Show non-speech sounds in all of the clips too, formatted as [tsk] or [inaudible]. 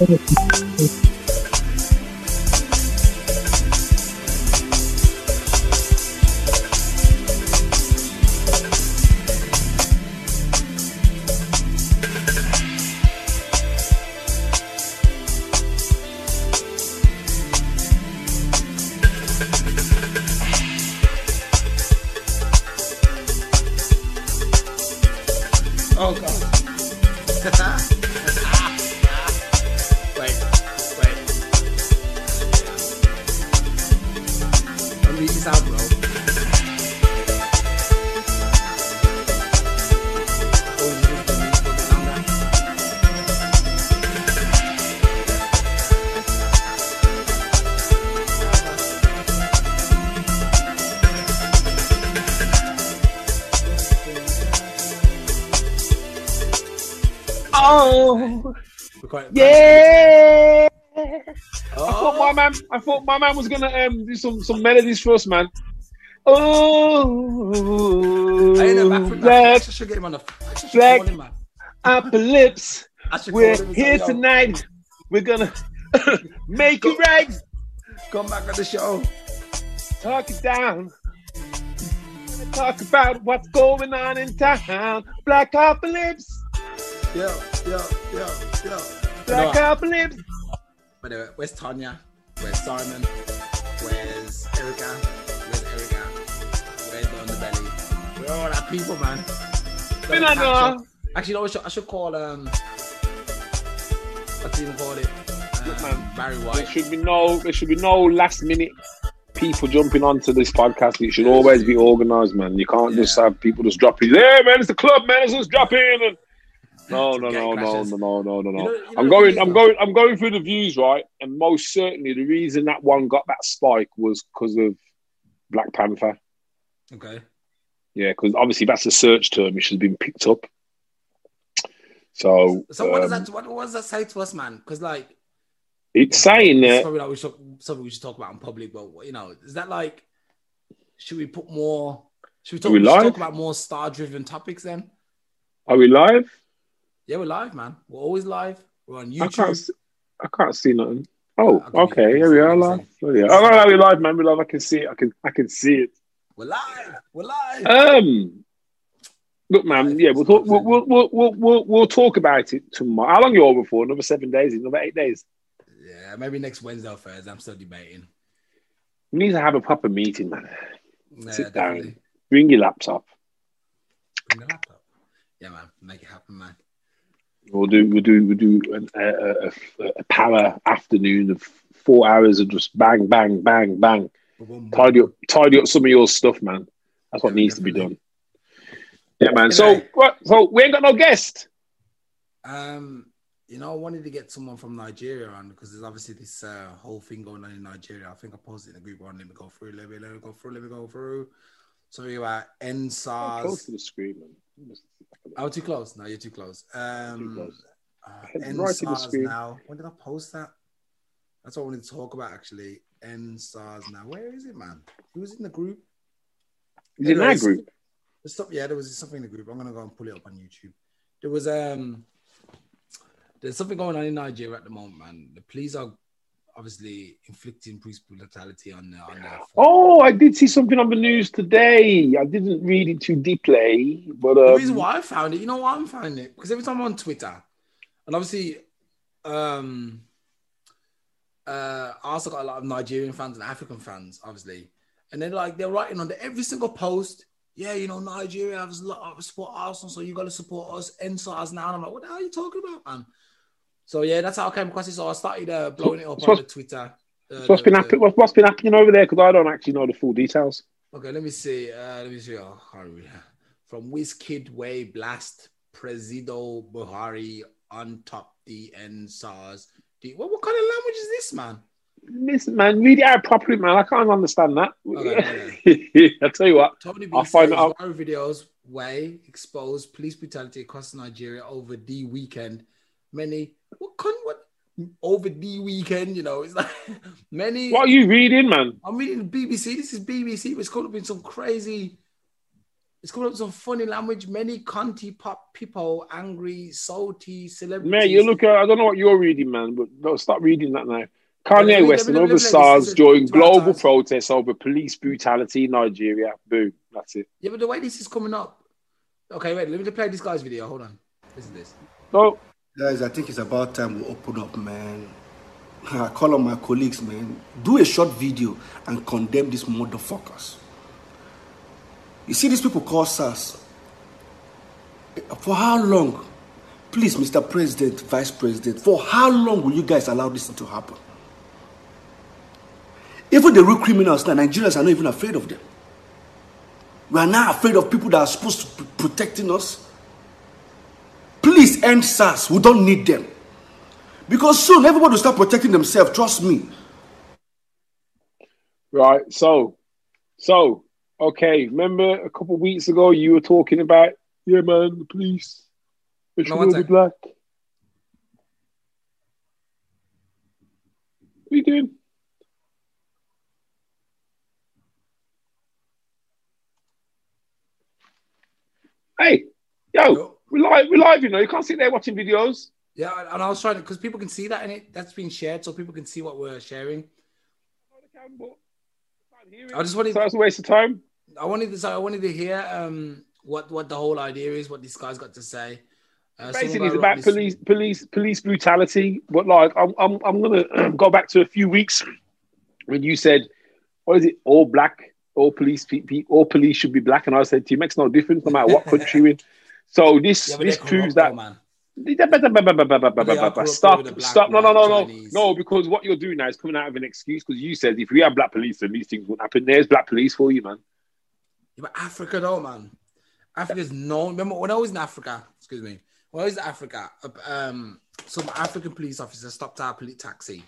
Oh We're quite- yeah. I Oh, thought my man, I thought my man was gonna um, do some some melodies for us, man. Oh, I ain't back from that. I should get him on the. I Black- him, man. upper lips. We're him and here tonight. We're gonna [laughs] make it right. Come back on the show. Talk it down. Talk about what's going on in town. Black lips. Yo, yo, yo, yo. Black No, upper lips. But uh, where's Tanya? Where's Simon? Where's Erica? Where's Erica? Where's the underbelly? Where are all our people, man? We don't know. Actually, no, I should, I should call um. What's he even call it? Um, man. Barry There should be no. There should be no last minute people jumping onto this podcast. It should always be organised, man. You can't just have people just drop in. Yeah, man, it's the club, man. Let's just drop in and. No, no, no, no, no, no, no, no, no. You know- you know I'm going. I'm going. I'm going through the views, right? And most certainly, the reason that one got that spike was because of Black Panther. Okay. Yeah, because obviously that's a search term which has been picked up. So, So what does um, that? What, what does that say to us, man? Because like, It's saying that probably like we should, something we should talk about in public. But you know, is that like? Should we put more? Should we talk? We we should talk about more star-driven topics then. are we live? Yeah, we're live, man. We're always live. We're on I can't. YouTube. See, I can't see nothing. Oh, I'll give you- okay. Here we are, live. Oh, yeah. Oh, no, we're live, man. We're live. I can see it. I can. I can see it. We're live. We're live. Um, look, man. Yeah, we'll talk. We'll, we'll, we'll, we'll, we'll, we'll talk about it tomorrow. How long you over for? Another seven days? Another eight days? yeah, maybe next Wednesday or Thursday. I'm still debating. We need to have a proper meeting, man. Yeah, Sit down. Bring your laptop. Bring the laptop. Yeah, man. Make it happen, man. We'll do. We'll do. We'll do an, a, a, a, a power afternoon of four hours of just bang, bang, bang, bang. Boom, boom, Tidy up, tidy up some of your stuff, man. That's what Yeah, needs to be done. Yeah, man. So, Anyway. So we ain't got no guest. Um, you know, I wanted to get someone from Nigeria on because there's obviously this uh, whole thing going on in Nigeria. I think I posted in the group one. Let me go through. Let me let me go through. Let me go through. Something about Close End SARS. to the screen, man. Oh, too close. No, you're too close. Um, Too close. uh, Head right the screen. now. When did I post that? That's what I wanted to talk about actually. End SARS now. Where is it, man? Who was in the group? He's in that group. Some, yeah, there was something in the group. I'm gonna go and pull it up on YouTube. There was um, there's something going on in Nigeria at the moment, man. The police are obviously inflicting police brutality on the on their. Oh, I did see something on the news today. I didn't read it too deeply, but the um, reason why I found it, you know why I'm finding it? Because every time I'm on Twitter, and obviously, um, uh, I also got a lot of Nigerian fans and African fans, obviously, and they're like they're writing on the, every single post. Yeah, you know, Nigeria has a lot of support Arsenal, so you got to support us. End SARS now. And I'm like, what the hell are you talking about, man? So yeah, that's how I came across it. So I started uh, blowing it up So- on the Twitter. Uh, so what's the- been happening? What, what's been happening over there? Because I don't actually know the full details. Okay, let me see. Uh, let me see. Oh. From Wizkid Way Blast, Presido Buhari on top the End SARS. What, what kind of language is this, man? Listen, man, read it out properly, man. I can't understand that. Okay, [laughs] I tell you what. Tony B I'll find out. videos way exposed police brutality across Nigeria over the weekend. Many what kind what over the weekend? You know, it's like [laughs] many. What are you reading, man? I'm reading BBC. This is BBC. It's caught up in some crazy It's coming up some funny language. Many Conti pop people angry, salty celebrities. Man, you look at, I don't know what you're reading, man, but no, stop reading that now. Kanye West and other stars during global protests over police brutality in Nigeria. Boom. That's it. Yeah, but the way this is coming up. Okay, wait, let me play this guy's video. Hold on. Listen to this. No. Guys, I think it's about time we open up, man. [laughs] I call on my colleagues, man. Do a short video and condemn these motherfuckers. You see, these people call us. For how long? Please, Mr. President, Vice President, for how long will you guys allow this to happen? Even the real criminals now, Nigerians are not even afraid of them. We are now afraid of people that are supposed to be protecting us. Please end SARS. We don't need them. Because soon everybody will start protecting themselves. Trust me. Right. So, so, okay. Remember a couple of weeks ago you were talking about, yeah, man, the police. They should no, all be black. What are you doing? Hey, yo, yo. We're live. We're live. You know, you can't sit there watching videos. Yeah, and I was trying to because people can see that in it. That's being shared, so people can see what we're sharing. I just wanted. So that's a waste of time. I wanted to. I wanted to hear um what what the whole idea is, what this guy's got to say. Uh, Basically, it's about police, police, police brutality. But like, I'm, I'm, I'm gonna [clears throat] go back to a few weeks when you said, "What is it? All black all police all police should be black. And I said to you, makes no difference no matter what country [laughs] you're in. So this yeah, this proves that. man. Stop! Stop! No! No! No! No! No! Because what you're doing now is coming out of an excuse. Because you said if we have black police, then these things wouldn't happen. There's black police for you, man. Yeah, but Africa, though, man. Africa's known. Remember when I was in Africa? Excuse me. When I was in Africa, um, some African police officer stopped our police taxi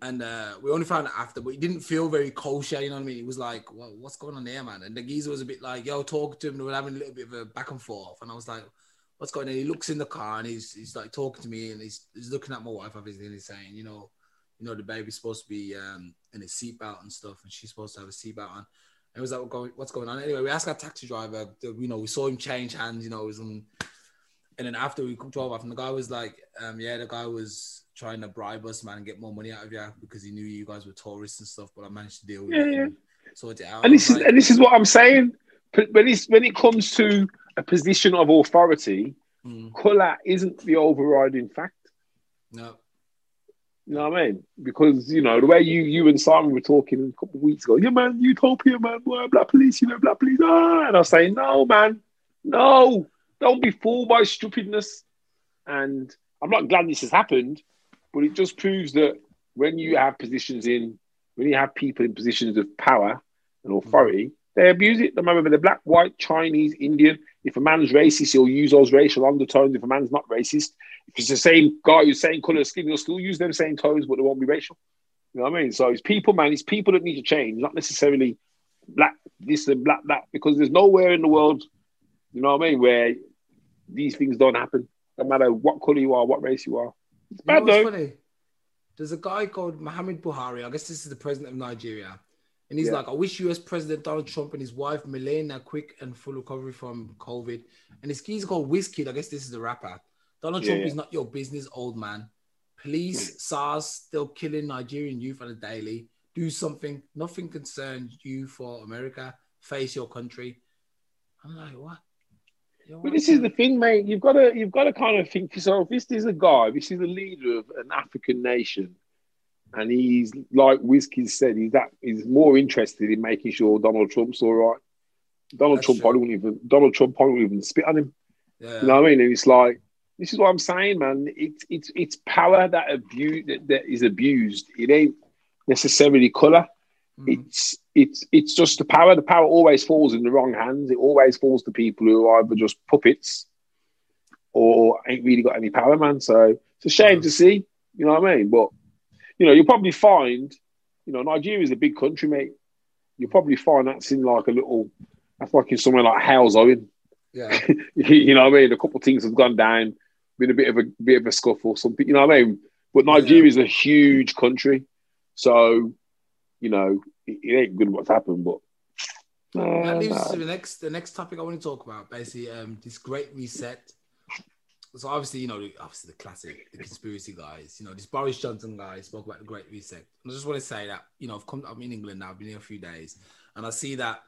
and uh, we only found it after, but it didn't feel very kosher. You know what I mean? It was like, well, what's going on there, man? And the geezer was a bit like, yo, talk to him. And we are having a little bit of a back and forth. And I was like, what's going on? He looks in the car and he's he's like talking to me and he's, he's looking at my wife, obviously, and he's saying, you know, you know, the baby's supposed to be um, in a seatbelt and stuff, and she's supposed to have a seatbelt on. And it was like, what's going on? Anyway, we asked our taxi driver, you know, we saw him change hands, you know, it was um, and then after we drove off, and the guy was like, um, yeah, the guy was trying to bribe us, man, and get more money out of you because he knew you guys were tourists and stuff. But I managed to deal with yeah, it. And sort it out. And this is and this is what I'm saying. When it's when it comes to a position of authority, mm. color isn't the overriding fact. No. You know what I mean? Because you know the way you you and Simon were talking a couple of weeks ago. Yeah, man, utopia, man. Black police, you know, black police. Ah, and I was saying, no, man, no, don't be fooled by stupidness. And I'm not glad this has happened but it just proves that when you have positions in, when you have people in positions of power and authority, they abuse it. Matter whether they're black, white, Chinese, Indian. If a man's racist, he'll use those racial undertones. If a man's not racist, if it's the same guy who's same color skin, he'll still use them same tones, but they won't be racial. You know what I mean? So it's people, man. It's people that need to change, not necessarily black this and black that, because there's nowhere in the world, you know what I mean, where these things don't happen. No matter what color you are, what race you are. It's bad you know though. There's a guy called Muhammad Buhari. I guess this is the president of Nigeria. And he's yeah. like, I wish US President Donald Trump and his wife Melania quick and full recovery from COVID. And his keys called Wizkid. I guess this is the rapper. Donald yeah, Trump yeah. is not your business, old man. Police, hmm. SARS still killing Nigerian youth on a daily. Do something. Nothing concerns you for America. Face your country. I'm like, what? But this is the thing, mate. You've got to you've got to kind of think yourself. This is a guy. This is the leader of an African nation, and he's like Wizkid said. He's that he's more interested in making sure Donald Trump's all right. Donald That's Trump true. probably wouldn't even Donald Trump probably wouldn't even spit on him. Yeah. You know what I mean? And it's like this is what I'm saying, man. It's it's it's power that abuse that, that is abused. It ain't necessarily color. Mm. It's it's it's just the power. The power always falls in the wrong hands. It always falls to people who are either just puppets or ain't really got any power, man. So it's a shame mm. to see. You know what I mean? But you know, you'll probably find, you know, Nigeria is a big country, mate. You'll probably find that's in like a little, that's like in somewhere like Halesowen. Yeah. [laughs] you know what I mean? A couple of things have gone down, been a bit of a bit of a scuffle, something. You know what I mean? But Nigeria yeah. is a huge country, so you know, it, it ain't good what's happened, but No, that leads us to the next the next topic I want to talk about. Basically, um, this great reset. So obviously, you know, obviously the classic, the conspiracy guys. You know, this Boris Johnson guy spoke about the great reset. And I just want to say that you know, I've come. I'm in England now. I've been here a few days, and I see that.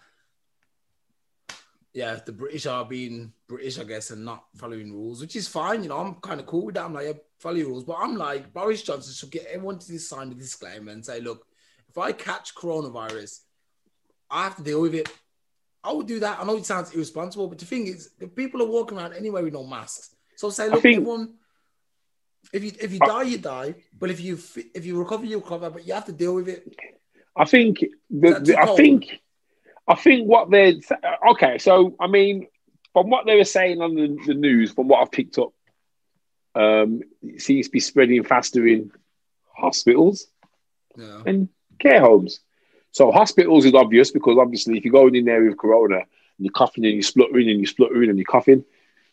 Yeah, the British are being British, I guess, and not following rules, which is fine. You know, I'm kind of cool with that. I'm like, yeah, follow your rules, but I'm like, Boris Johnson should get everyone to sign the disclaimer and say, look, if I catch coronavirus, I have to deal with it. I would do that. I know it sounds irresponsible, but the thing is, the people are walking around anyway with no masks. So say, look, think- everyone, if you if you die, you die. But if you if you recover, you recover. But you have to deal with it. I think the, the- I cold? think I think what they're okay. So I mean, from what they were saying on the, the news, from what I've picked up, um, it seems to be spreading faster in hospitals Yeah. and care homes. So hospitals is obvious because obviously if you're going in there with corona and you're coughing and you're spluttering and you're spluttering and you're coughing,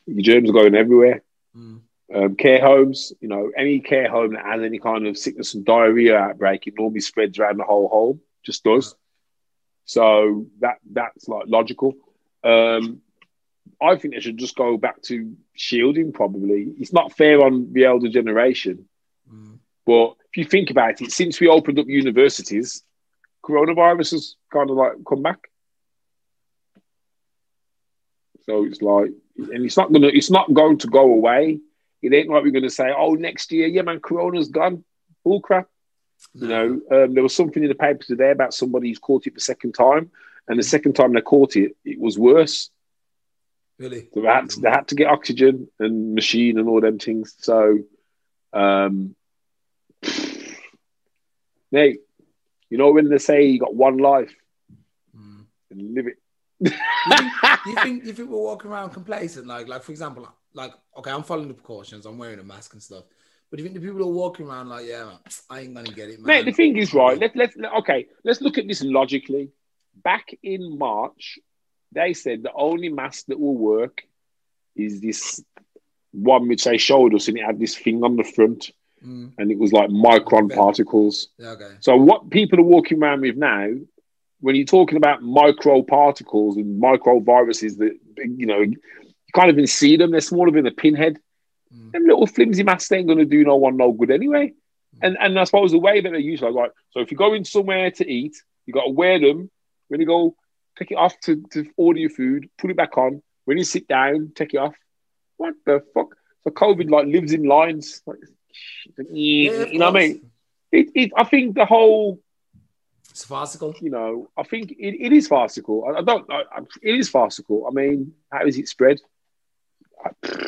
your germs are going everywhere. Mm. Um, care homes, you know, any care home that has any kind of sickness and diarrhea outbreak, it normally spreads around the whole home, just does. So that that's like logical. Um, I think they should just go back to shielding. Probably it's not fair on the elder generation, Mm. but you think about it, since we opened up universities, coronavirus has kind of like come back. So it's like, and it's not gonna, it's not going to go away. It ain't like we're gonna say, oh, next year, yeah, man, corona's gone. Bull crap. You know, um, there was something in the paper today about somebody who's caught it the second time, and the second time they caught it, it was worse. really. So they had to, they had to get oxygen and machine and all them things. So, um, mate, you know when they say you got one life Mm. live it. Do you think you think we're walking around complacent? Like, like for example, like okay, I'm following the precautions, I'm wearing a mask and stuff. But do you think the people are walking around like, yeah, man, [tsk] I ain't gonna get it, man? Mate, the thing is, right? Let, let, let- okay, let's look at this logically. Back in March, they said the only mask that will work is this one which they showed us, and it had this thing on the front, Mm. and it was like micron particles. Yeah, okay. So what people are walking around with now, when you're talking about micro particles and micro viruses that you know, you can't even see them. They're smaller than a pinhead. Mm. Them little flimsy masks ain't gonna do no one no good anyway. And and I suppose the way that they use like so if you're going somewhere to eat, you gotta wear them. When you go, take it off to, to order your food, put it back on. When you sit down, take it off. What the fuck? So COVID like lives in lines. Like, Yeah, of you know what I mean? It, it, I think the whole It's farcical. you know, I think it, it is farcical. I, I don't. I, I- it is farcical. I mean, how is it spread?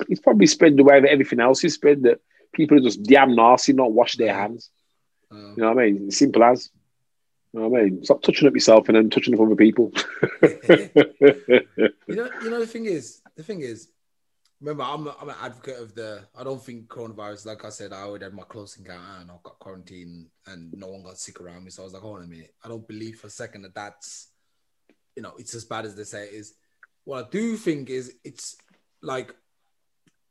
It's probably spread the way that everything else is spread. That people are just damn nasty, not wash their hands. Uh, You know what I mean? It's simple as. You know what I mean? Stop touching up yourself and then touching up other people. [laughs] [laughs] you know, you know the thing is, the thing is, remember, I'm a, I'm an advocate of the. I don't think coronavirus. Like I said, I already had my close encounter and I got quarantined and no one got sick around me. So I was like, hold on a minute. I don't believe for a second that that's, you know, it's as bad as they say it is. What I do think is it's like,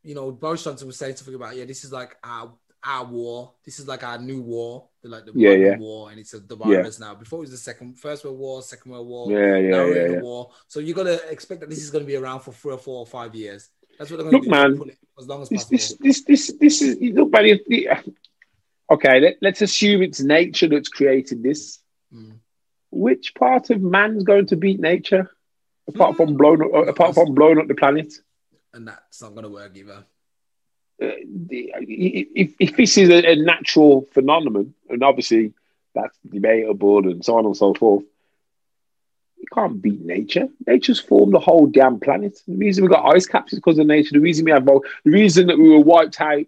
you know, Boris Johnson was saying something about yeah, this is like our our war. This is like our new war, the, like the Yeah, yeah. war, and it's a the virus now. Before it was the second, first world war, second world war yeah, yeah, now yeah, yeah. war. So you gotta expect that this is gonna be around for three or four or five years. That's what they're Look, do. man, as long as This, this, this, this, this is look, man. Okay, let, let's assume it's nature that's created this. Mm. Which part of man's going to beat nature, apart Mm. from blowing up, apart from blowing up the planet? And that's not gonna work either. uh, if, if this is a, a natural phenomenon, and obviously that's debatable and so on and so forth, you can't beat nature. Nature's formed the whole damn planet. The reason we got ice caps is because of nature. The reason we have the reason that we were wiped out,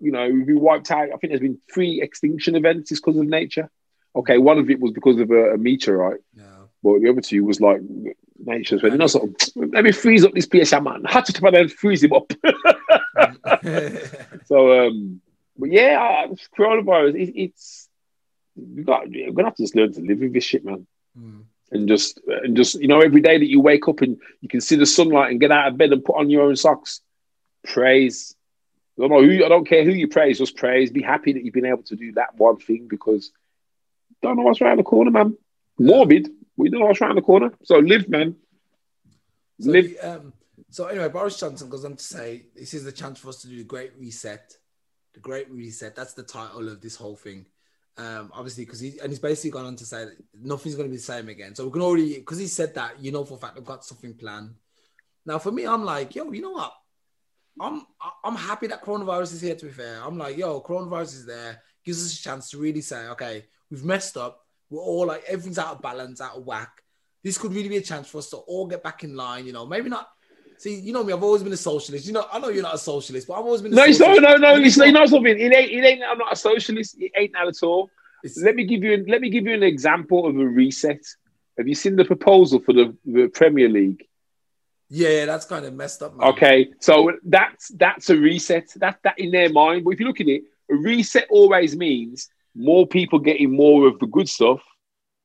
you know, we wiped out. I think there's been three extinction events is because of nature. Okay, one of it was because of a, a meteorite, Yeah. but the other two was like nature. So, you know, sort of, let me freeze up this yeah, man. Had to and then freeze him up. [laughs] So, um, but yeah, uh, coronavirus. It, it's we got. We're gonna have to just learn to live with this shit, man, Mm. And just and just you know, every day that you wake up and you can see the sunlight and get out of bed and put on your own socks, praise. I don't know who. I don't care who you praise. Just praise. Be happy that you've been able to do that one thing because don't know what's around the corner, man. Morbid, We don't know what's around the corner. So live, man. So, live. the, um, so anyway, Boris Johnson goes on to say, "This is the chance for us to do the Great Reset." The Great Reset. That's the title of this whole thing. Um, obviously, because he and he's basically gone on to say that nothing's going to be the same again. So we can already, because he said that, you know, for a fact, they've got something planned. Now, for me, I'm like, yo, you know what? I'm I'm happy that coronavirus is here. To be fair, I'm like, yo, coronavirus is there. Gives us a chance to really say, okay, we've messed up. We're all like everything's out of balance, out of whack. This could really be a chance for us to all get back in line. You know, maybe not. See, you know me. I've always been a socialist. You know, I know you're not a socialist, but I've always been. A No, it's socialist. no, no, no. It's not- not something. It ain't. It ain't. I'm not a socialist. It ain't that at all. It's- Let me give you. Let me give you an example of a reset. Have you seen the proposal for the, the Premier League? yeah, that's kind of messed up. Man. Okay, so that's that's a reset. That that in their mind. But if you look at it, a reset always means more people getting more of the good stuff,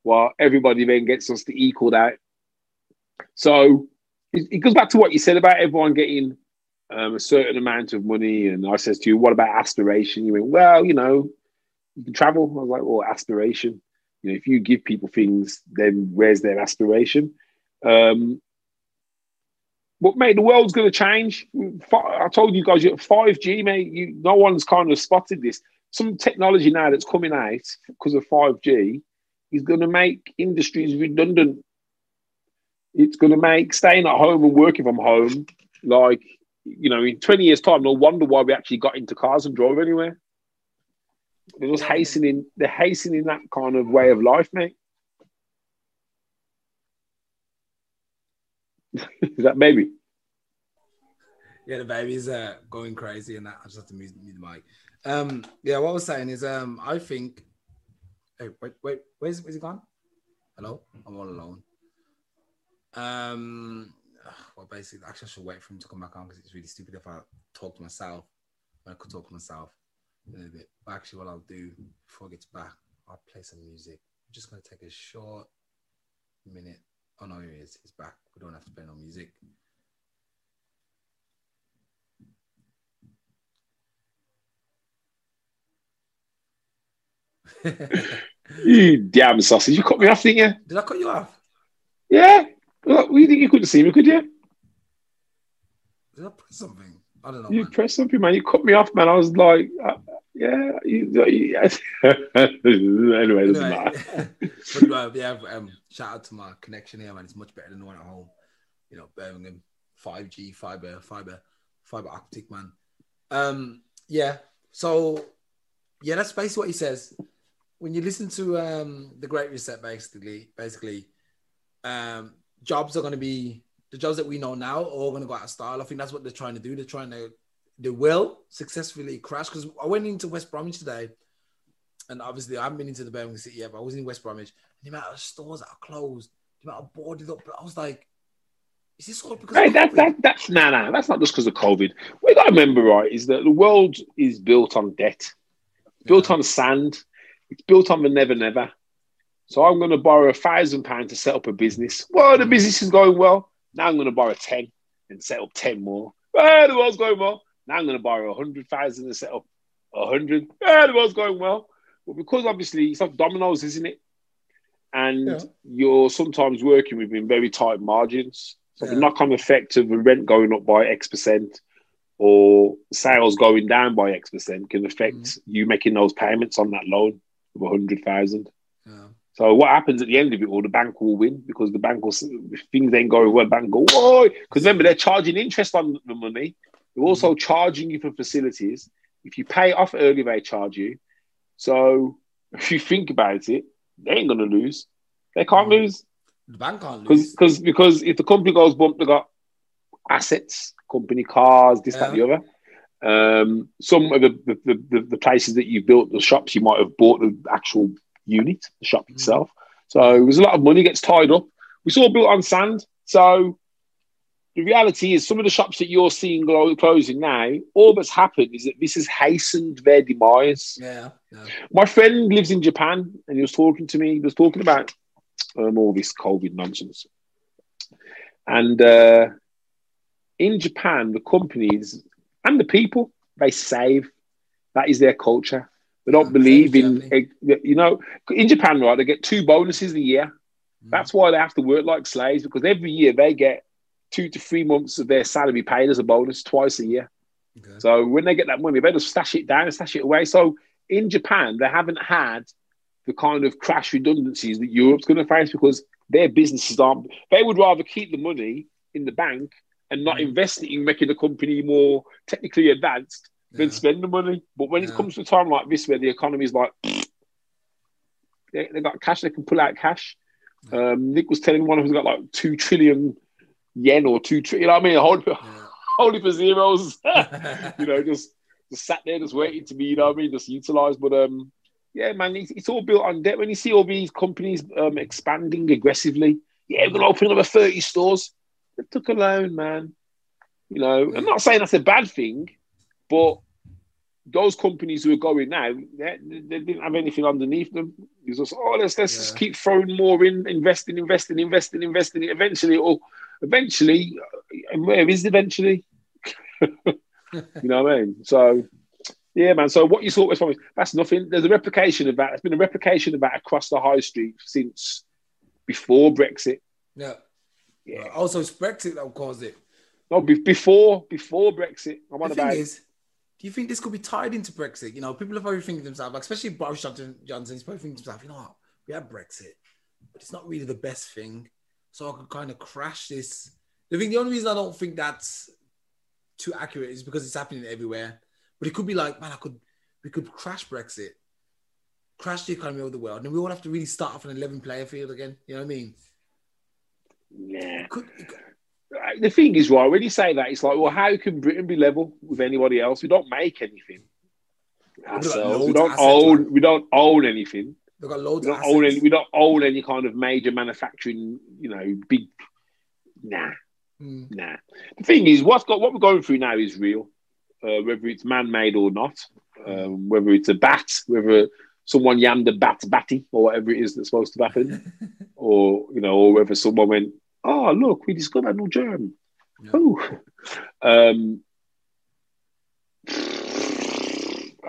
while everybody then gets us to equal that. So it, goes back to what you said about everyone getting um, a certain amount of money. And I says to you, what about aspiration? You went, well, you know, you can travel. I was like, well, aspiration. You know, if you give people things, then where's their aspiration? Um, but mate, the world's going to change. I told you guys, five G, mate. You, no one's kind of spotted this. Some technology now that's coming out because of five G is going to make industries redundant. It's going to make staying at home and working from home like you know in twenty years' time. No wonder why we actually got into cars and drove anywhere. They're just hastening. They're hastening that kind of way of life, mate. [laughs] is that baby? Yeah, the baby's uh, going crazy and that. I just have to mute, mute the mic. Um, yeah, what I was saying is, um, I think. Hey, wait, wait, where's where's he gone? Hello, I'm all alone. Um, well, basically, actually, I should wait for him to come back on because it's really stupid if I talk to myself. I could talk to myself a little bit. But actually, what I'll do before he gets back, I'll play some music. I'm just gonna take a short minute. Oh no, here he is. He's back. We don't have to play no music. [laughs] You damn sausage! You cut me off, didn't you? Did I cut you off? Yeah. Look, you think you couldn't see me, could you? Did I press something? I don't know. You man. pressed something, man. You cut me off, man. I was like, uh, yeah. You, you, [laughs] anyway, it doesn't matter. [laughs] But, uh, yeah, um, shout out to my connection here, man. It's much better than the one at home. You know, Birmingham, 5G, fiber, fiber, fiber optic, man. Um, yeah. So, yeah, that's basically what he says. When you listen to um, the Great Reset, basically, basically, um, jobs are going to be the jobs that we know now are all going to go out of style. I think that's what they're trying to do. They're trying to, they will successfully crash. Because I went into West Bromwich today, and obviously I haven't been into the Birmingham City yet, but I was in West Bromwich. And the amount of stores that are closed, the amount of boarded up, but I was like, is this all because Hey, that, that, that's nah, nah, that's not just because of COVID. What you got to remember, right, is that the world is built on debt, built Yeah. on sand, it's built on the never, never. So I'm going to borrow a thousand pounds to set up a business. Well, the business is going well. Now I'm going to borrow 10 and set up 10 more. Well, the world's going well. Now I'm going to borrow a hundred thousand and set up a hundred. Well, the world's going well. But because obviously it's like dominoes, isn't it? And Yeah. you're sometimes working within very tight margins. So the knock-on effect of the rent going up by X percent or sales going down by X percent can affect Mhm. you making those payments on that loan of a hundred thousand. Yeah. So what happens at the end of it all? The bank will win because the bank will if things ain't going well. Bank go whoa because remember they're charging interest on the money. They're also charging you for facilities. If you pay off early, they charge you. So [laughs] if you think about it, they ain't gonna lose. They can't Mhm. lose The bank can't lose. because because if the company goes bump, they got assets, company cars, this, that, the other. Um, some of the the, the the places that you built the shops, you might have bought the actual unit, the shop Mhm. itself. So it was a lot of money gets tied up. We saw built on sand. So the reality is, some of the shops that you're seeing closing now, all that's happened is that this has hastened their demise. Yeah. yeah. My friend lives in Japan, and he was talking to me. He was talking about um, all this COVID nonsense. And uh, in Japan, the companies and the people they save. That is their culture. They don't believe in, you know, in Japan, right? They get two bonuses a year. That's why they have to work like slaves because every year they get two to three months of their salary paid as a bonus twice a year. Okay. So when they get that money, they just stash it down and stash it away. So in Japan, they haven't had the kind of crash redundancies that Europe's going to face because their businesses aren't. They would rather keep the money in the bank and not Mm. invest it in making the company more technically advanced than Yeah. spend the money. But when it comes to a time like this where the economy is like, [sniffs] they, they got cash, they can pull out cash. Um, Nick was telling one of them got like two trillion yen or two trillion. You know what I mean? Hold, Yeah. [laughs] only for zeros. [laughs] you know, just just sat there, just waiting to be, you know what I mean, just utilized. But um, yeah, man, it's, it's all built on debt. When you see all these companies um expanding aggressively, yeah, we're gonna open another 30 stores. They took a loan, man. You know, I'm not saying that's a bad thing, but those companies who are going now, they, they didn't have anything underneath them. It's just, oh, let's let's just keep throwing more in, investing, investing, investing, investing. Eventually, it'll eventually, uh, where is eventually? [laughs] You know what I mean? So, yeah, man. So what you saw was from that's nothing. There's a replication of that. There's been a replication of that across the high street since before Brexit. yeah. Yeah. Also, it's Brexit that caused it. No, be- before before Brexit. I'm on The thing is, do you think this could be tied into Brexit? You know, people are probably thinking to themselves, like, especially Boris Johnson, Johnson, he's probably thinking to himself, you know what, we have Brexit, but it's not really the best thing. So I could kind of crash this. The thing, the only reason I don't think that's too accurate is because it's happening everywhere. But it could be like, man, I could, we could crash Brexit, crash the economy of the world, and we all have to really start off an 11 player field again. You know what I mean? yeah. Could, it could- The thing is, right, when you say that, it's like, well, how can Britain be level with anybody else? We don't make anything ourselves. We don't own. man. We don't own anything. they've got loads We don't own any. We don't own any kind of major manufacturing. You know, big. Nah, Mm. nah. The thing is, what's got what we're going through now is real, uh, whether it's man-made or not. Um, whether it's a bat, whether someone yammed a bat batty or whatever it is that's supposed to happen, [laughs] or you know, or whether someone went, "Oh, look, we discovered a new germ." Yeah. Oh, um,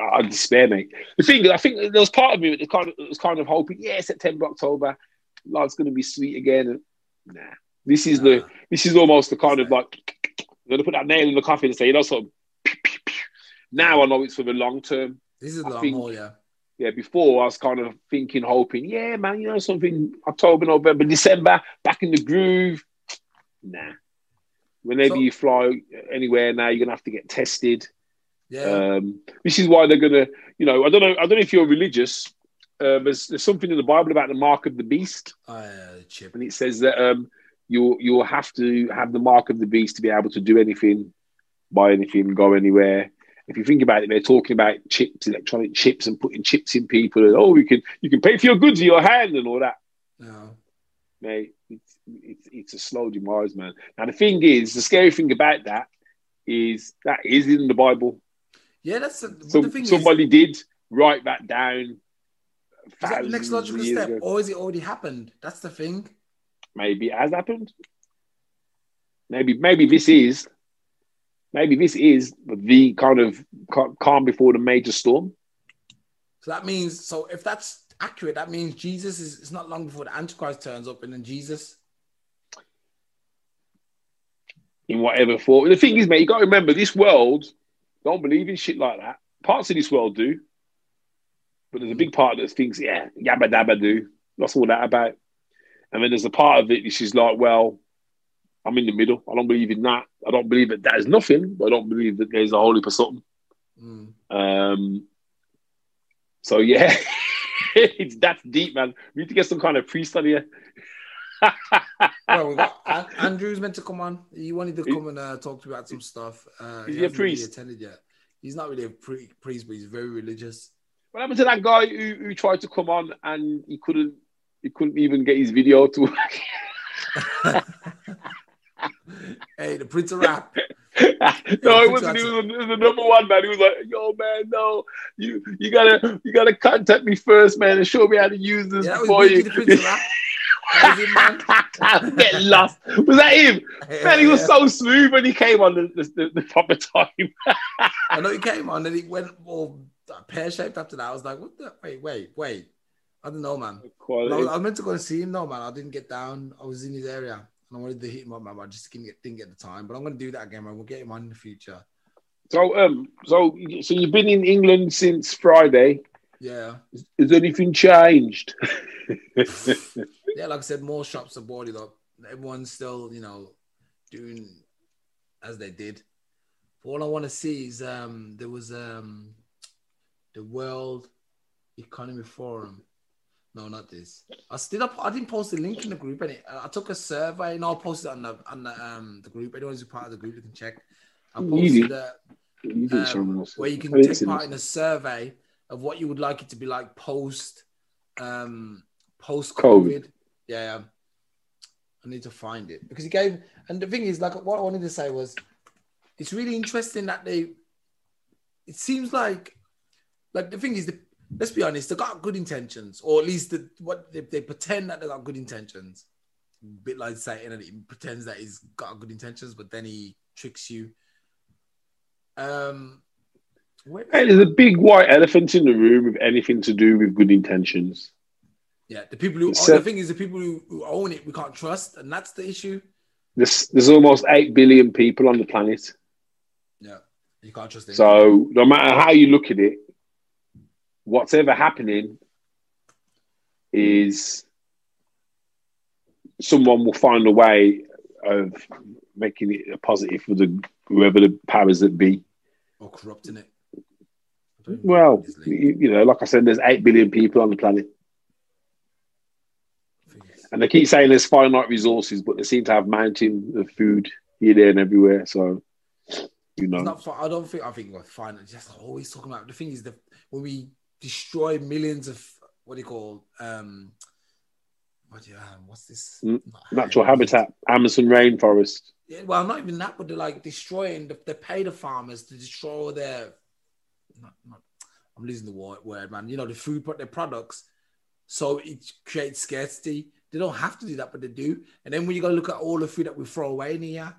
I despair, mate. The thing, is, I think there was part of me that kind of was kind of hoping, yeah, September, October, life's going to be sweet again. And nah, this is the this is almost the kind of like I'm going to put that nail in the coffin and say, you know, sort of. Now I know it's for the long term. This is a I long haul, yeah. Yeah, before I was kind of thinking, hoping, yeah, man, you know, something October, November, December, back in the groove. Nah. Whenever So- you fly anywhere now, you're gonna have to get tested. Yeah. Um, this is why they're gonna, you know, I don't know, I don't know if you're religious. Um, there's, there's something in the Bible about the mark of the beast, uh, chip. and it says that um, you you'll have to have the mark of the beast to be able to do anything, buy anything, go anywhere. If you think about it, they're talking about chips, electronic chips, and putting chips in people, and oh, you can you can pay for your goods with your hand and all that. No. Mate, it's it's it's a slow demise, man. Now the thing is, the scary thing about that is that is in the Bible. Yeah, that's the, but Some, the thing is, somebody did write that down. is that the next logical step, ago. or is it already happened? That's the thing. Maybe it has happened. Maybe maybe this is maybe this is the kind of calm before the major storm. So that means, so if that's accurate, that means Jesus is it's not long before the Antichrist turns up, and then Jesus. in whatever form. The thing is, mate, you got to remember this world don't believe in shit like that. Parts of this world do, but there's a big part that thinks, yeah, yabba dabba do. What's all that about? And then there's a part of it which is like, well, I'm in the middle. I don't believe in that. I don't believe that that is nothing, but I don't believe that there's a holy for something. Mm. Um, so yeah, [laughs] it's that deep, man. We need to get some kind of priest on here. [laughs] Well, we got An- Andrew's meant to come on. He wanted to come and uh, talk to you about some stuff. Uh, Is he a hasn't really priest? attended yet. He's not really a pre- priest, but he's very religious. What happened to that guy who, who tried to come on and he couldn't he couldn't even get his video to work? [laughs] [laughs] Hey, the Prince of Rap. [laughs] no, Yeah, it wasn't. It was, it was the number one man. He was like, "Yo, man, no, you you gotta you gotta contact me first, man, and show me how to use this Yeah, before you the Prince of Rap. That was him, [laughs] get lost." Was that him? Man, he was so smooth when he came on the, the, the, the proper time. I know he came on and he went all pear shaped after that. I was like, what the? Wait, wait, wait. I don't know, man. I, I meant to go and see him, no, man. I didn't get down. I was in his area, and I wanted to hit him up, man. But I just didn't get, didn't get the time. But I'm gonna do that again, man. We'll get him on in the future. So, um, so, so you've been in England since Friday. Yeah, Has anything changed? [laughs] yeah. Like I said, more shops are boarded up. Everyone's still, you know, doing as they did. But all I want to see is um, there was um, the World Economy Forum. No, not this. I still up. I didn't post the link in the group. Any, I took a survey and I'll post it on the on the um the group. Anyone who's part of the group, you can check. I posted a, You did um, where you can I take part in a survey of what you would like it to be like post um post COVID. COVID. Yeah, yeah. I need to find it because he gave and the thing is like what I wanted to say was it's really interesting that they it seems like like the thing is the, let's be honest, they got good intentions, or at least the, what they, they pretend that they got good intentions. A bit like Satan, and he pretends that he's got good intentions, but then he tricks you. Um, where- Hey, there's a big white elephant in the room with anything to do with good intentions. yeah, the people who So- the thing is the people who, who own it we can't trust, and that's the issue. There's, there's almost 8 billion people on the planet. Yeah, you can't trust them. So no matter how you look at it, what's ever happening is someone will find a way of making it a positive for the whoever the powers that be. or corrupting it. I don't even know Well, what it is, Lee. you, you know, like I said, there's eight billion people on the planet, and they keep saying there's finite resources, but they seem to have mountain of food here, there, and everywhere. So, you know, not. I don't think. I think we're fine. Just always talking about the thing is that when we destroy millions of what do you call um, what do you um, what's this Mm, natural habitat. Amazon rainforest. Yeah, well, not even that, but they're like destroying. The, they pay the farmers to destroy their. Not, not, I'm losing the word, word, man. You know the food, but their products, so it creates scarcity. They don't have to do that, but they do. And then when you go to look at all the food that we throw away in a year,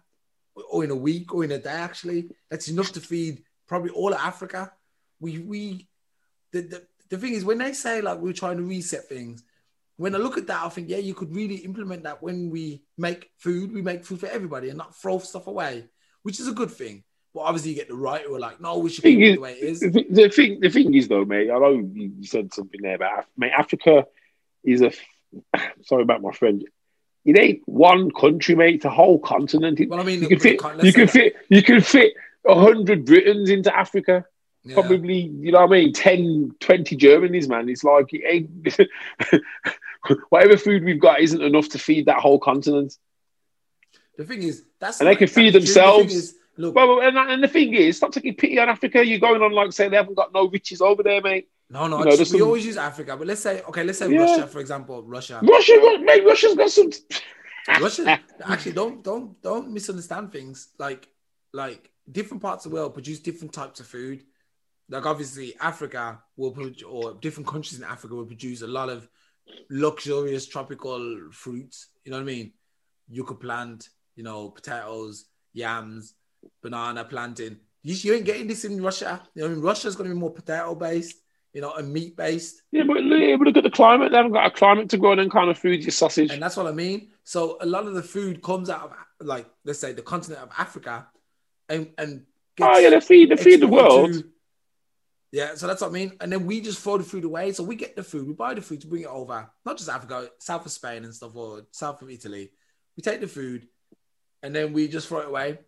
or in a week, or in a day, actually, that's enough to feed probably all of Africa. We we the the, the thing is when they say like we're trying to reset things, when I look at that, I think, yeah, you could really implement that when we make food, we make food for everybody and not throw stuff away, which is a good thing. But obviously, you get the right who are like, no, we should Thing keep it is- the way it is. The, the thing, the thing is, though, mate. I know you said something there about mate. Africa is a [sighs] Sorry about my friend. It ain't one country, mate. It's a whole continent. Well, I mean, you can fit. You can that- fit. You can fit a hundred Britons into Africa. Yeah. Probably, you know what I mean? 10, 20 Germanys, man. It's like it [laughs] whatever food we've got isn't enough to feed that whole continent. The thing is, that's And they can feed true. The themselves. is, look, Well, and, and the thing is, stop taking pity on Africa. You're going on like saying they haven't got no riches over there, mate. no, no, you know, just- we some- always use Africa, but let's say, okay, let's say Yeah. Russia, for example, Russia. Russia, Ru- mate, Russia's got some. [laughs] Russia actually don't don't don't misunderstand things. Like like different parts of the world produce different types of food. Like obviously Africa will produce, or different countries in Africa will produce a lot of luxurious tropical fruits. You know what I mean? You could plant, you know, potatoes, yams, banana planting. You, you ain't getting this in Russia. You know, what I mean, Russia's going to be more potato based, you know, and meat based. Yeah, but look, yeah, but look at the climate. They haven't got a climate to grow them kind of food. Your sausage. And that's what I mean. So a lot of the food comes out of like let's say the continent of Africa, and and oh yeah, they feed, they feed the world. to- yeah, so that's what I mean. And then we just throw the food away. So we get the food, we buy the food to bring it over, not just Africa, south of Spain and stuff, or south of Italy. We take the food, and then we just throw it away.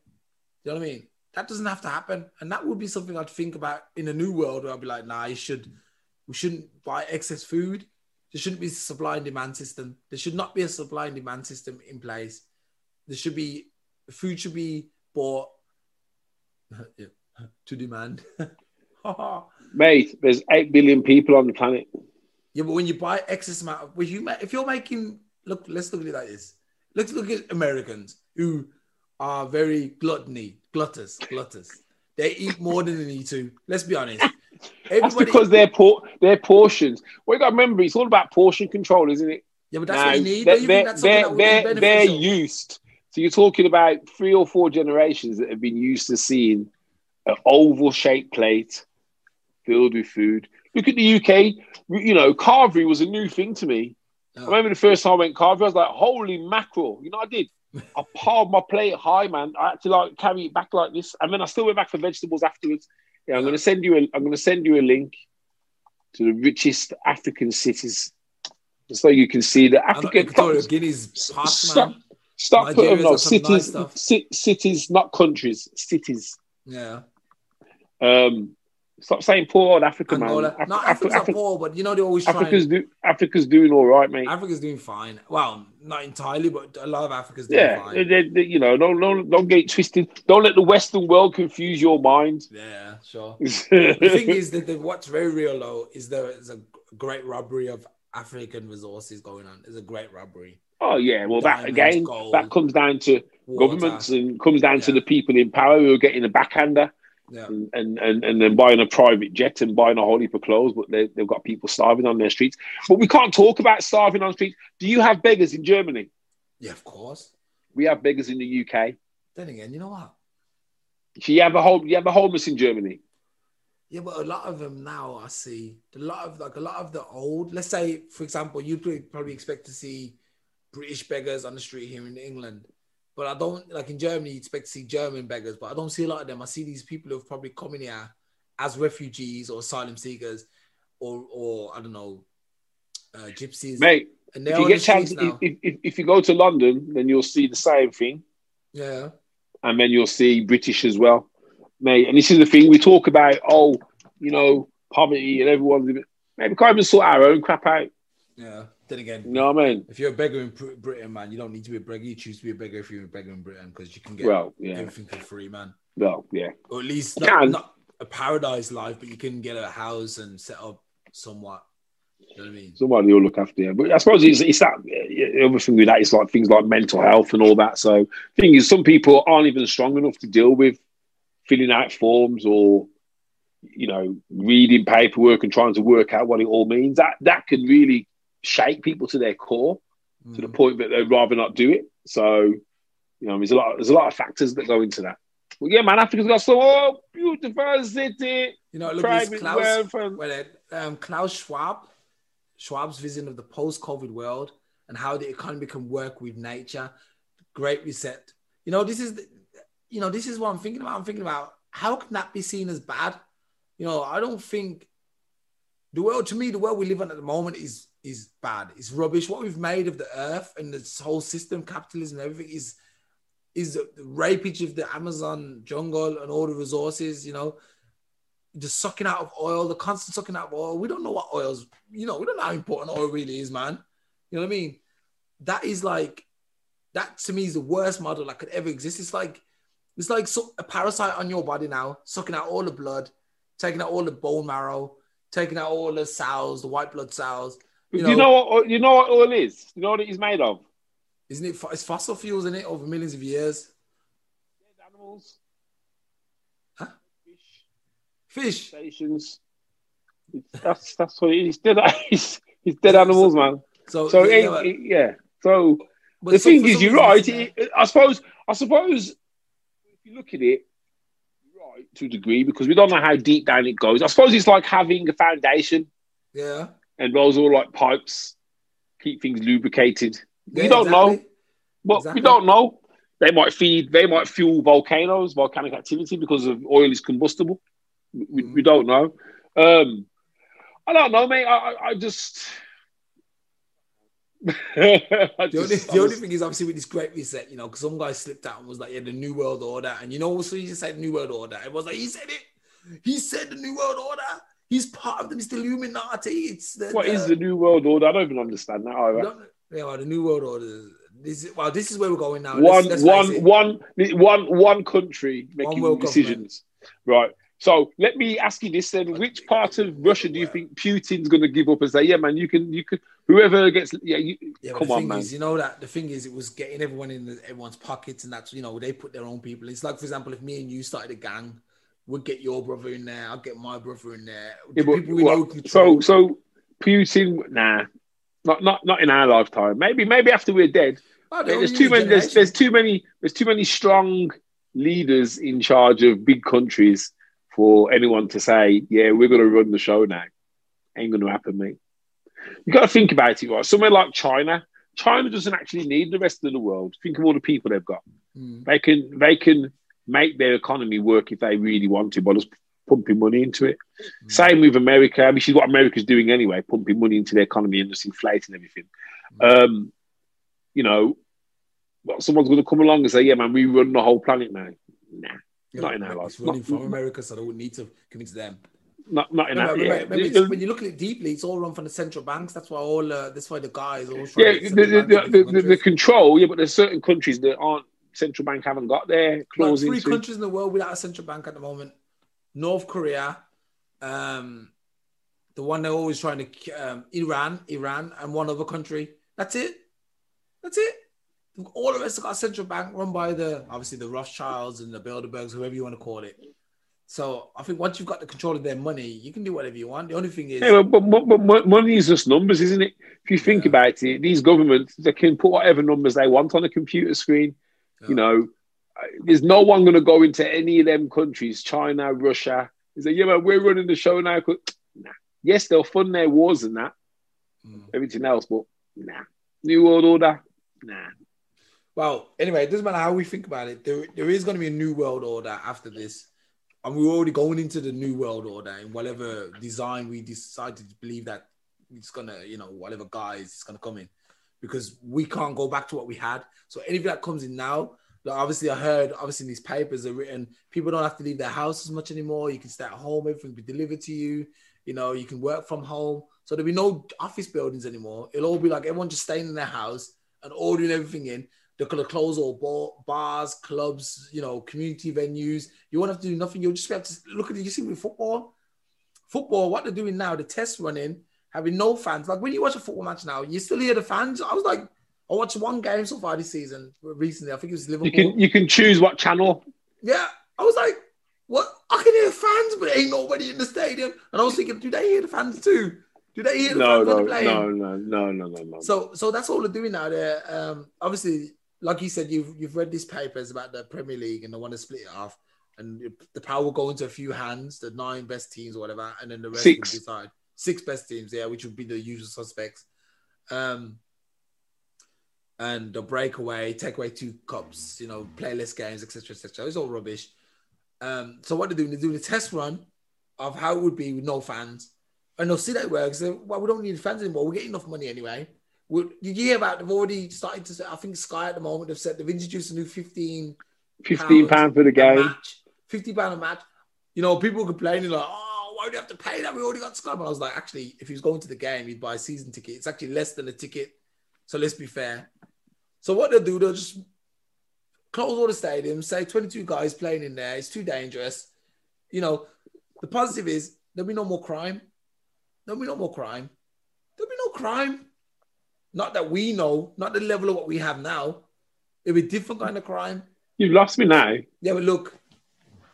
You know what I mean? That doesn't have to happen, and that would be something I'd think about in a new world where I'd be like, nah, you should, we shouldn't buy excess food. There shouldn't be a supply and demand system. There should not be a supply and demand system in place. There should be food should be bought [laughs] to demand. [laughs] [laughs] Mate, there's eight billion people on the planet. Yeah, but when you buy excess amount of, you if you're making look, let's look at it like this. Let's look at Americans who are very gluttony, glutters, glutters. They eat more than they need to. Let's be honest. [laughs] That's because they're por- their portions. What you got to remember, it's all about portion control, isn't it? yeah, but that's Now, what you need. they're, you they're, that they're, they're used. So you're talking about three or four generations that have been used to seeing an oval shaped plate filled with food. look at the UK. You know, carvery was a new thing to me. Yeah. I remember the first time I went carvery, I was like, "Holy mackerel!" You know, I did. [laughs] I piled my plate high, man. I had to like carry it back like this, and then I still went back for vegetables afterwards. Yeah, I'm gonna send you a. I'm gonna send you a link to the richest African cities, so you can see the African. Equatorial Guinea's past, man. Stop putting no got nice cities, cities, not countries, cities. Yeah. Um, stop saying poor old Africa, Angola. man. no, Af- Africa's Af- not Af- poor, but you know they always. Africa's and- do- Africa's doing all right, mate. Africa's doing fine. Well, not entirely, but a lot of Africa's doing yeah, fine. they- they- you know, don't, don't don't get twisted. Don't let the Western world confuse your mind. Yeah, sure. [laughs] the thing is that the, what's very real though is there is a great robbery of African resources going on. There's a great robbery. oh yeah, well that again, gold, that comes down to Water. governments and comes down to the people in power who are getting a backhander Yeah. and, and, and, then buying a private jet and buying a whole heap of clothes, but they, they've got people starving on their streets. But we can't talk about starving on streets. Do you have beggars in Germany? Yeah, of course. We have beggars in the UK. Then again, you know what? So you have a home, you have a homeless in Germany. Yeah, but a lot of them now I see a lot of like a lot of the old. Let's say, for example, you'd probably- probably expect to see British beggars on the street here in England, but I don't like in Germany. You expect to see German beggars, but I don't see a lot of them. I see these people who've probably come in here as refugees or asylum seekers, or or I don't know, uh, gypsies, Mate, and if you get chance, if, if, if you go to London, then you'll see the same thing. yeah, and then you'll see British as well, mate. And this is the thing we talk about. Oh, you know, poverty and everyone's. Maybe we can't even sort our own crap out. yeah. Then again, You know what I mean? if you're a beggar in Britain, man, you don't need to be a beggar. You choose to be a beggar if you're a beggar in Britain because you can get Well, yeah, everything for free, man. well, yeah. or at least not, not a paradise life, but you can get a house and set up somewhat. You know what I mean? Somebody will look after you. But I suppose it's, it's that the other thing with that is like things like mental health and all that. So, thing is, some people aren't even strong enough to deal with filling out forms or you know reading paperwork and trying to work out what it all means. That that can really shake people to their core. to the Mm. point that they'd rather not do it. So, you know, there's a lot, there's a lot of factors that go into that. Well, yeah, man, Africa's got so oh, beautiful city, You know, look at this Klaus, well, um, Klaus Schwab, Schwab's vision of the post-COVID world and how the economy can work with nature. Great reset. You know, this is, the, you know, this is what I'm thinking about. I'm thinking about how can that be seen as bad? You know, I don't think the world to me, the world we live in at the moment is is bad. It's rubbish. What we've made of the earth and this whole system, capitalism, and everything is is the rapage of the Amazon jungle and all the resources. You know, the sucking out of oil, the constant sucking out of oil. We don't know what oil's. You know, we don't know how important oil really is, man. You know what I mean? That is like that to me is the worst model that could ever exist. It's like it's like a parasite on your body now, sucking out all the blood, taking out all the bone marrow, taking out all the cells, the white blood cells. You you know- know what you know what oil is? You know what it is made of? Isn't it? It's fossil fuels in it over millions of years. Animals, Huh? fish, Fish. stations. That's that's what it is. It's dead, [laughs] it's, it's dead animals, man. So, So yeah, it ain't- but- it- yeah. So the some- thing is, you're right. It- I suppose. I suppose if you look at it, right to a degree because we don't know how deep down it goes. I suppose it's like having a foundation. Yeah. And those all like pipes keep things lubricated. Yeah, we don't know. exactly. Well, Exactly. we don't know. They might feed. They might fuel volcanoes, volcanic activity because of oil is combustible. We, Mhm. we don't know. Um, I don't know, mate. I, I, I just. [laughs] The only, the only thing is obviously with this great reset, you know, because some guy slipped out and was like, "Yeah, the new world order," and you know, also he just said "new world order." It was like he said it. He said the new world order. He's part of the Mr. Illuminati. It's the, What is the new world order? I don't even understand that either. Yeah, well, the new world order. This is well, this is where we're going now. one, Let's- let's one, one, one, one country making world decisions, right? So let me ask you this then: Which part of Russia do you think Putin's going to give up and say, "Yeah, man, you can, you can, whoever gets, yeah, you, Yeah, come the on, thing man." is, you know that the thing is, it was getting everyone in the, everyone's pockets, and that's you know they put their own people. It's like, for example, if me and you started a gang, we'd get your brother in there, I'll get my brother in there. Yeah, but people we what- know control. so, so Putin, nah, not, not, not in our lifetime. Maybe, maybe after we're dead. Oh, There's too many. There's, there's too many. There's too many strong leaders in charge of big countries for anyone to say, "Yeah, we're going to run the show now." Ain't going to happen, mate. You got to think about it, right? Somewhere like China, China doesn't actually need the rest of the world. Think of all the people they've got. Mm. They can they can make their economy work if they really want to by just pumping money into it. Mm. Same with America, which is what America's doing anyway, pumping money into their economy and just inflating everything. Um, you know, someone's going to come along and say, "Yeah, man, we run the whole planet now." Nah, Yeah, Not in our life. running Not- from America, so they wouldn't need to convince them. not not in Remember, that. remember- Yeah, remember when you look at it deeply, it's all run from the central banks. That's why all. Uh, that's why the guys all. yeah the, the, the, the, the, the control. Yeah, but there's certain countries that aren't central bank haven't got their Like three into. countries in the world without a central bank at the moment: North Korea, um, the one they're always trying to, um, Iran, Iran, and one other country. That's it. That's it. All the rest have got a central bank run by the obviously the Rothschilds and the Bilderbergs, whoever you want to call it. So I think once you've got the control of their money, you can do whatever you want. The only thing is, Yeah, but, but, but, but money is just numbers, isn't it? If you think Yeah. about it, these governments they can put whatever numbers they want on a computer screen. You know, there's no one going to go into any of them countries, China, Russia. Is say, yeah, man, we're running the show now. Nah. Yes, they'll fund their wars and that, Mm. everything else, but nah. New World Order, nah. Well, anyway, it doesn't matter how we think about it. There, there is going to be a new world order after this, and we're already going into the new world order in whatever design we decided to believe that it's gonna, you know, whatever guys it's gonna come in, because we can't go back to what we had. So anything that comes in now, like obviously, I heard obviously in these papers are written people don't have to leave their house as much anymore. You can stay at home, everything be delivered to you. You know, you can work from home. So there'll be no office buildings anymore. It'll all be like everyone just staying in their house and ordering everything in. They're gonna close all bar, bars, clubs, you know, community venues. You won't have to do nothing. You'll just be able to look at it. You see with football, football, what they're doing now, the test running, having no fans. Like when you watch a football match now, you still hear the fans. I was like, I watched one game so far this season recently. I think it was Liverpool. You can you can choose what channel. Yeah, I was like, what? I can hear fans, but ain't nobody in the stadium. And I was thinking, do they hear the fans too? Do they hear the No, fans no, playing? no, no, no, no, no, no. So, so that's all they're doing now. There, um, obviously, like you said, you've you've read these papers about the Premier League, and they want to split it off, and the power will go into a few hands, the nine best teams or whatever, and then the rest Six. will decide six best teams, yeah, which would be the usual suspects. Um, and the breakaway, take away two cups, you know, play less games, etc., etc. It's all rubbish. Um, so what they're doing, they're doing a test run of how it would be with no fans, and they'll see that it works. Well, we don't need fans anymore. We're getting enough money anyway. We, did you hear about? They've already started to say. I think Sky at the moment they've said they've introduced a new fifteen Fifteen pound for the game. match, fifty pound a match. You know, people complaining like, "Oh, you have to pay that? We already got Sky." But I was like, actually, if he was going to the game, he'd buy a season ticket. It's actually less than a ticket. So let's be fair. So what they'll do, they'll just close all the stadiums, say 22 guys playing in there. It's too dangerous. You know, the positive is there'll be no more crime. There'll be no more crime. There'll be no crime. Not that we know, not the level of what we have now. It'll be different kind of crime. You've lost me now. Yeah, but look,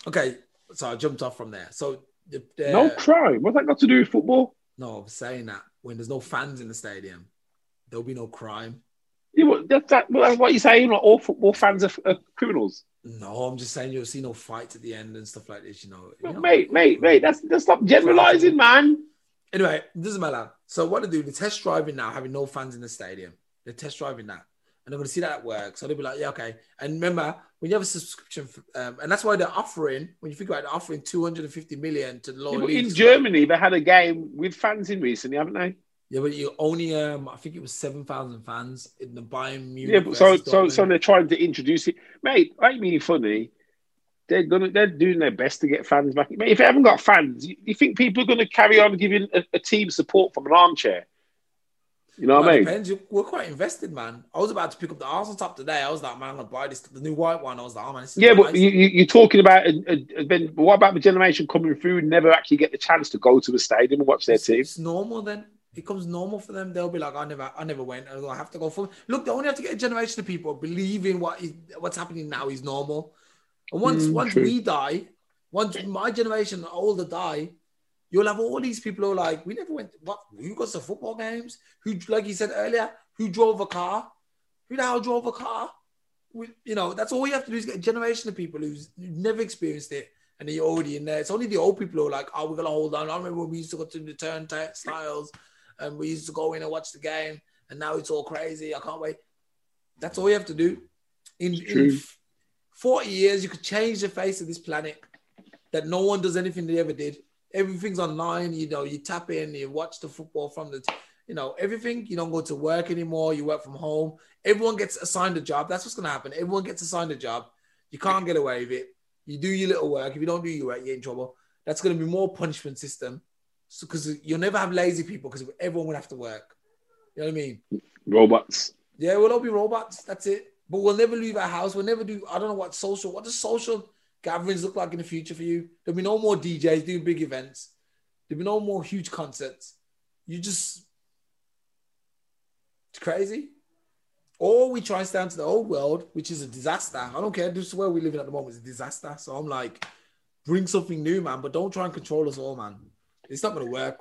okay. So I jumped off from there. So the, the, No crime. What's that got to do with football? no, I'm saying that when there's no fans in the stadium, there'll be no crime. Yeah, but that's, that, that's what you're saying. Like, all football fans are, are criminals. No, I'm just saying you'll see no fights at the end and stuff like this. You know, you know? mate, mate, mate. That's that's stop generalizing, man. Anyway, it doesn't matter. So what they do, the test driving now, having no fans in the stadium. They're test driving that. And they're going to see that at work. So they'll be like, yeah, okay. And remember, when you have a subscription, um, and that's why they're offering, when you think about it, they're offering 250 million to the lower Yeah, but in leagues. Germany, they had a game with fans in recently, haven't they? Yeah, but you only, um, I think it was 7,000 fans in the Bayern Munich. Yeah, but so so so they're trying to introduce it, mate. I ain't being funny. They're gonna they're doing their best to get fans back. Mate, if they haven't got fans, you, you think people are gonna carry on giving a, a team support from an armchair? You know what Well, I mean? depends. You- We're quite invested, man. I was about to pick up the Arsenal top today. I was like, man, I'm gonna buy this, the new white one. I was like, oh man, this is Yeah, but you, you, you're talking about a, a, a, then what about the generation coming through never actually get the chance to go to the stadium and watch their it's, team? it's normal then. It becomes normal for them. They'll be like, I never, I never went. I have to go for. Look, they only have to get a generation of people believing what is what's happening now is normal. And once Mm, once true. we die, once my generation older die, you'll have all these people who are like, we never went. What? Who goes to football games? Who, like you said earlier, who drove a car? Who the hell drove a car? We, you know, that's all you have to do is get a generation of people who's who've never experienced it, and then you're already in there. It's only the old people who are like, oh, we're gonna hold on. I remember when we used to go to the turnstiles and we used to go in and watch the game, and now it's all crazy. I can't wait. That's all you have to do. In, in 40 years, you could change the face of this planet that no one does anything they ever did. Everything's online. You know, you tap in, you watch the football from the, you know, everything. You don't go to work anymore. You work from home. Everyone gets assigned a job. That's what's going to happen. Everyone gets assigned a job. You can't get away with it. You do your little work. If you don't do your work, you're in trouble. That's going to be more punishment system. Because so, you'll never have lazy people because everyone will have to work. You know what I mean? Robots. Yeah, we'll all be robots. That's it. But we'll never leave our house. We'll never do, I don't know what social, what does social gatherings look like in the future for you? There'll be no more DJs doing big events. There'll be no more huge concerts. You just, it's crazy. Or we try and stand to the old world, which is a disaster. I don't care. This is where we live in at the moment. It's a disaster. So I'm like, bring something new, man. But don't try and control us all, man. It's not going to work.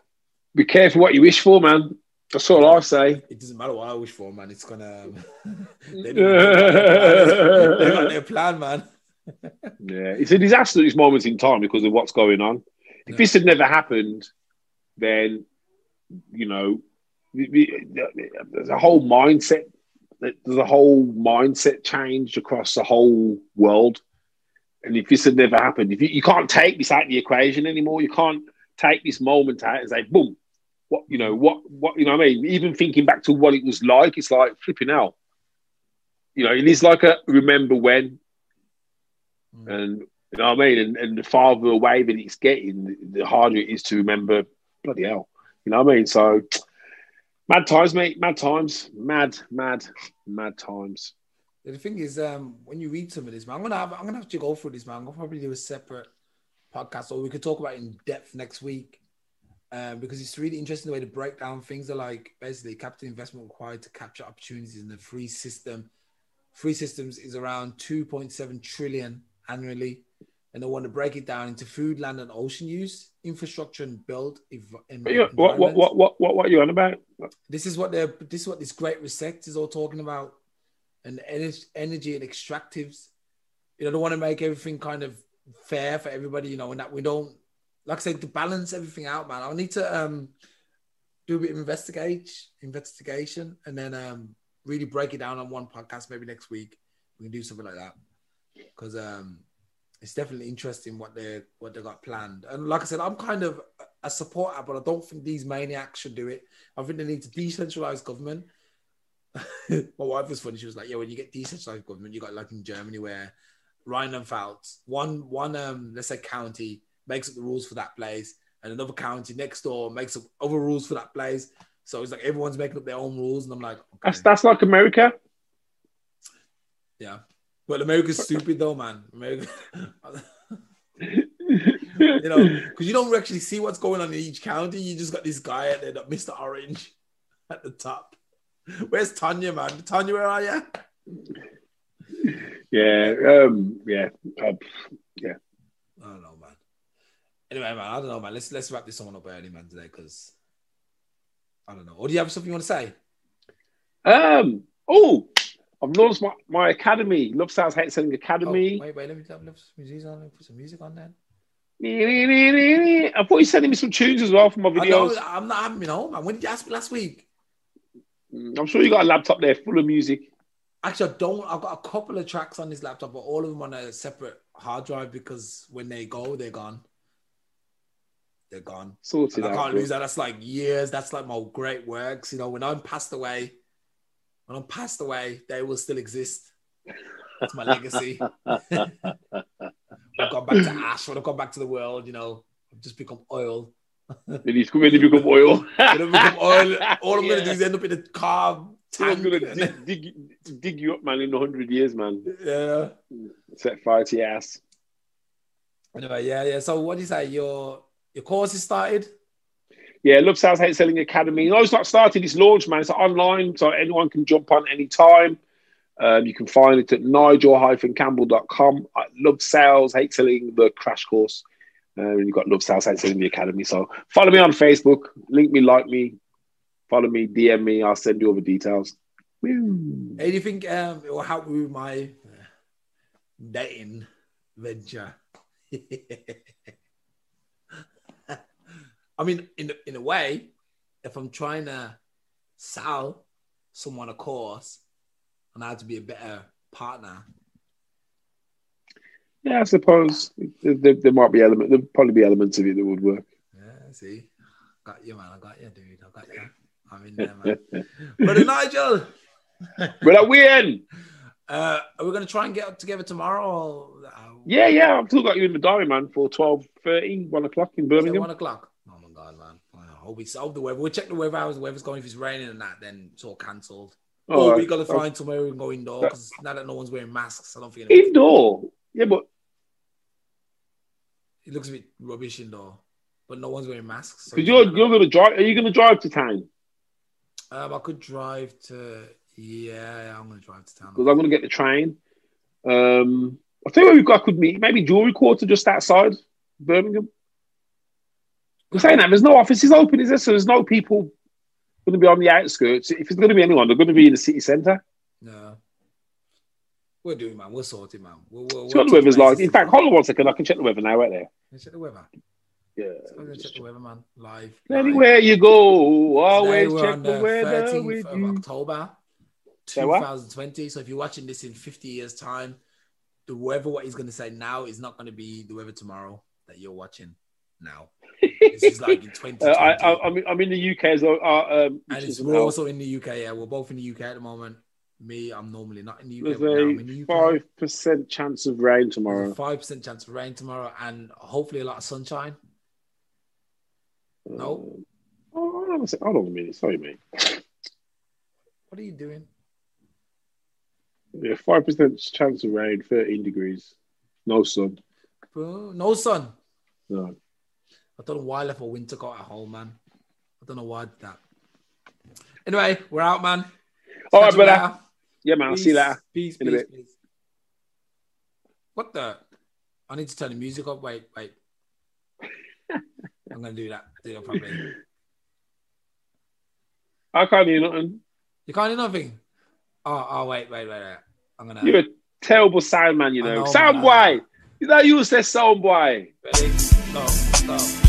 Be careful what you wish for, man. That's all I say. It doesn't matter what I wish for, man. It's gonna. [laughs] they, [laughs] they got their plan, man. Yeah, it's a disaster at this moment in time because of what's going on. If this had never happened, then you know, there's a whole mindset. There's a whole mindset change across the whole world. And if this had never happened, if you, you can't take this out of the equation anymore, you can't take this moment out and say, boom, what you know, what what you know what I mean? Even thinking back to what it was like, it's like flipping out. You know, it is like a remember when. Mm. And you know what I mean? And, and the farther away that it's getting, the harder it is to remember bloody hell. You know what I mean? So mad times, mate, mad times, mad, mad, mad times. The thing is, um, when you read some of this, man, I'm gonna have I'm gonna have to go through this, man. I'm gonna probably do a separate podcast, or we could talk about in depth next week um, because it's really interesting the way to break down things are like basically capital investment required to capture opportunities in the free system. Free systems is around 2.7 trillion annually, and they want to break it down into food, land, and ocean use, infrastructure, and build. yeah, what, what, what, what, what, what are you on about? This is what they're. This is what this great reset is all talking about, and energy and extractives. You know, they want to make everything kind of fair for everybody. You know, and that we don't like I said, to balance everything out, man, I need to um, do a bit of investigate, investigation, and then um, really break it down on one podcast. Maybe next week we can do something like that because um, it's definitely interesting what they what they got planned. And like I said, I'm kind of a supporter, but I don't think these maniacs should do it. I think they need to decentralize government. [laughs] My wife was funny. She was like, "Yeah, when you get decentralized government, you got like in Germany where Rheinland-Pfalz, one one um let's say county makes up the rules for that place, and another county next door makes up other rules for that place. So it's like everyone's making up their own rules, and I'm like, okay. that's that's like America. Yeah, but America's stupid though, man. America. [laughs] you know, because you don't actually see what's going on in each county. You just got this guy at there, Mr. Orange, [laughs] at the top. Where's Tanya, man? Tanya, where are you? Yeah, um, yeah, uh, yeah. I don't know. Man. Anyway, man, I don't know, man. Let's let's wrap this one up early, man, today, because I don't know. Or do you have something you want to say? Um. Oh, I've launched my, my academy, Love Sales Hate Selling Academy. Oh, wait, wait, let me music on. Put some music on then. I thought you sending me some tunes as well for my videos. I am not having me home, man. When did you ask me last week? Mm, I'm sure you got a laptop there full of music. Actually, I don't. I've got a couple of tracks on this laptop, but all of them on a separate hard drive because when they go, they're gone they're gone. Sorted I can't lose that. That's like years. That's like my great works. You know, when I'm passed away, when I'm passed away, they will still exist. That's my legacy. I've gone back to [laughs] ash. When I've gone back to the world, you know, I've just become oil. Then he's coming to become oil. [laughs] become oil. All I'm yeah. gonna do is [laughs] end up in a car. I'm gonna dig, dig, dig, you up, man, in hundred years, man. Yeah. Set fire to your ass. Anyway, yeah, yeah. So, what do you say? You're your course is started? Yeah, Love Sales Hate Selling Academy. No, it's not started, it's launched, man. It's online, so anyone can jump on anytime. Um, you can find it at nigel-campbell.com. I love sales, hate selling the crash course. Uh, and you've got Love Sales, Hate Selling the Academy. So follow me on Facebook, link me, like me, follow me, DM me. I'll send you all the details. Think um, it will help with my dating venture? [laughs] I mean, in in a way, if I'm trying to sell someone a course on how to be a better partner, Yeah, I suppose there, there, there might be element. There'd probably be elements of it that would work. yeah, see, got you, man. I got you, dude. I got you. I'm in there, man. [laughs] Brother Nigel, But like, we in. uh, are we gonna try and get up together tomorrow? Or, uh, Yeah, yeah. I've still got you in the diary, man, for 12, 1 o'clock in Birmingham. one o'clock. Oh god, man. I hope we solve the weather. We'll check the weather. How the weather's going. If it's raining and that, then it's all cancelled. Oh, we got to find somewhere we can go indoor because now that no one's wearing masks, I don't think Indoor. Yeah, but it looks a bit rubbish indoor. But no one's wearing masks. so because you're you're gonna drive. Are you gonna drive to town? um, I could drive to. Yeah, I'm gonna drive to town. Because I'm gonna get the train. Um, I think where we've got could meet maybe Jewelry Quarter just outside Birmingham. I'm saying that there's no offices open, is there? So there's no people going to be on the outskirts. If it's going to be anyone, they're going to be in the city centre. No. We're doing, man. We're sorted, man. We'll, we'll, See what the weather's like. In fact, hold on one second. I can check the weather now, right there. Let's check the weather. Yeah. I'm check the weather, man. Live. Anywhere you go, always Today we're check on the weather 13th with of you. October, 2020. So if you're watching this in 50 years' time, the weather, what he's going to say now, is not going to be the weather tomorrow that you're watching now. This is like in 2020. [laughs] Uh, I, I, I'm, I'm in the UK as well. Uh, um, and it's, we're now- also in the UK. Yeah, we're both in the UK at the moment. Me, I'm normally not in the UK. There's but now I'm in the a five percent chance of rain tomorrow. Five percent chance of rain tomorrow, and hopefully a lot of sunshine. No. Uh, oh, hold on a sec- hold on a minute. Sorry, mate. What are you doing? Yeah, five percent chance of rain, thirteen degrees, no sun. No sun. No. I don't know why I left my winter coat at home, man. I don't know why I did that. Anyway, we're out, man. All right, brother. later. Yeah, man. I'll see you later. Peace, In a peace, bit. peace. What the? I need to turn the music up. Wait, wait. I'm gonna do that. Do that probably. I can't hear nothing. You can't do nothing. Oh, oh, wait, wait, wait, wait. I'm gonna. You're a terrible sound man, you know. know, sound man. boy. You know you say sound boy. Ready? Go, go,